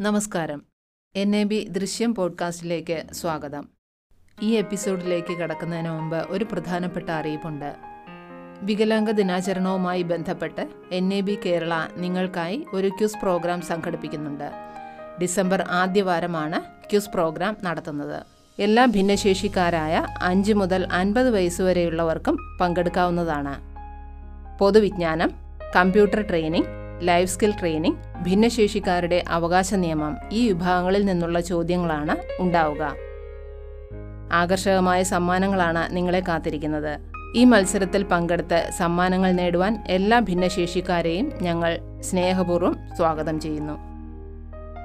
നമസ്കാരം. N A B ദൃശ്യം പോഡ്കാസ്റ്റിലേക്ക് സ്വാഗതം. ഈ എപ്പിസോഡിലേക്ക് കടക്കുന്നതിന് മുമ്പ് ഒരു പ്രധാനപ്പെട്ട അറിയിപ്പുണ്ട്. വികലാംഗ ദിനാചരണവുമായി ബന്ധപ്പെട്ട് എൻ എ ബി കേരള നിങ്ങൾക്കായി ഒരു ക്യൂസ് പ്രോഗ്രാം സംഘടിപ്പിക്കുന്നുണ്ട്. ഡിസംബർ ആദ്യവാരമാണ് ക്യൂസ് പ്രോഗ്രാം നടത്തുന്നത്. എല്ലാ ഭിന്നശേഷിക്കാരായ അഞ്ച് മുതൽ അൻപത് വയസ്സുവരെയുള്ളവർക്കും പങ്കെടുക്കാവുന്നതാണ്. പൊതുവിജ്ഞാനം computer training life skill training ഭിന്നശേഷിക്കാരുടെ അവകാശ നിയമം ഈ വിഭാഗങ്ങളിൽ നിന്നുള്ള ചോദ്യങ്ങളാണ് ഉണ്ടാവുക. ആകർഷകമായ സമ്മാനങ്ങളാണ് നിങ്ങളെ കാത്തിരിക്കുന്നത്. ഈ മത്സരത്തിൽ പങ്കെടുത്ത് സമ്മാനങ്ങൾ നേടുവാൻ എല്ലാ ഭിന്നശേഷിക്കാരെയും ഞങ്ങൾ സ്നേഹപൂർവം സ്വാഗതം ചെയ്യുന്നു.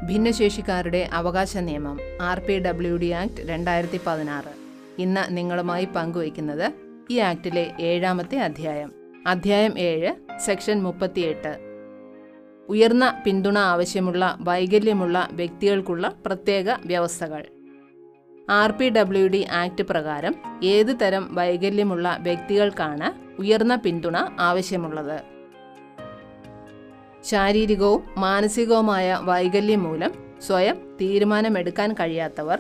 ഭിന്നശേഷിക്കാരുടെ അവകാശ നിയമം R P W D act രണ്ടായിരത്തി പതിനാറ് ഇന്ന് നിങ്ങളുമായി പങ്കുവയ്ക്കുന്നത് ഈ ആക്ടിലെ ഏഴാമത്തെ അധ്യായം. അധ്യായം ഏഴ് സെക്ഷൻ മുപ്പത്തിയെട്ട് ഉയർന്ന പിന്തുണ ആവശ്യമുള്ള വൈകല്യമുള്ള വ്യക്തികൾക്കുള്ള പ്രത്യേക വ്യവസ്ഥകൾ. R P W D act പ്രകാരം ഏത് തരം വൈകല്യമുള്ള വ്യക്തികൾക്കാണ് ഉയർന്ന പിന്തുണ ആവശ്യമുള്ളത്? ശാരീരികവും മാനസികവുമായ വൈകല്യം മൂലം സ്വയം തീരുമാനമെടുക്കാൻ കഴിയാത്തവർ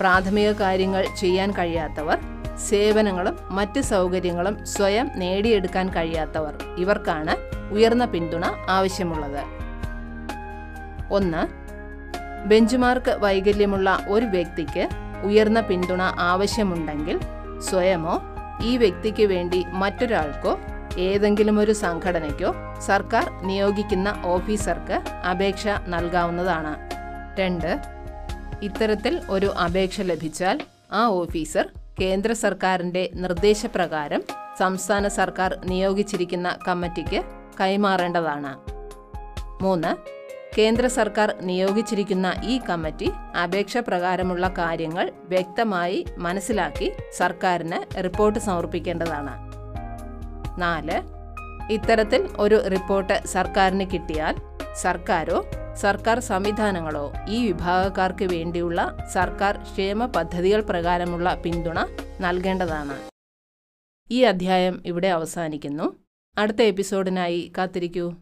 പ്രാഥമിക കാര്യങ്ങൾ ചെയ്യാൻ കഴിയാത്തവർ സേവനങ്ങളും മറ്റ് സൗകര്യങ്ങളും സ്വയം നേടിയെടുക്കാൻ കഴിയാത്തവർ. ഇവർക്കാണ് ഉയർന്ന പിന്തുണ ആവശ്യമുള്ളത്. ഒന്ന് ബെഞ്ചുമാർക്ക് വൈകല്യമുള്ള ഒരു വ്യക്തിക്ക് ഉയർന്ന പിന്തുണ ആവശ്യമുണ്ടെങ്കിൽ സ്വയമോ ഈ വ്യക്തിക്ക് വേണ്ടി മറ്റൊരാൾക്കോ ഏതെങ്കിലും ഒരു സംഘടനയ്ക്കോ സർക്കാർ നിയോഗിക്കുന്ന ഓഫീസർക്ക് അപേക്ഷ നൽകാവുന്നതാണ്. രണ്ട് ഇത്തരത്തിൽ ഒരു അപേക്ഷ ലഭിച്ചാൽ ആ ഓഫീസർ കേന്ദ്ര സർക്കാരിന്റെ നിർദ്ദേശപ്രകാരം സംസ്ഥാന സർക്കാർ നിയോഗിച്ചിരിക്കുന്ന കമ്മിറ്റിക്ക് കൈമാറേണ്ടതാണ്. മൂന്ന് കേന്ദ്ര സർക്കാർ നിയോഗിച്ചിരിക്കുന്ന ഈ കമ്മിറ്റി അപേക്ഷ പ്രകാരമുള്ള കാര്യങ്ങൾ വ്യക്തമായി മനസ്സിലാക്കി സർക്കാരിന് റിപ്പോർട്ട് സമർപ്പിക്കേണ്ടതാണ്. നാല് ഇത്തരത്തിൽ ഒരു റിപ്പോർട്ട് സർക്കാരിന് കിട്ടിയാൽ സർക്കാരോ സർക്കാർ സംവിധാനങ്ങളോ ഈ വിഭാഗക്കാർക്ക് വേണ്ടിയുള്ള സർക്കാർ ക്ഷേമ പദ്ധതികൾ പ്രകാരമുള്ള പിന്തുണ നൽകേണ്ടതാണ്. ഈ അധ്യായം ഇവിടെ അവസാനിക്കുന്നു. അടുത്ത എപ്പിസോഡിനായി കാത്തിരിക്കൂ.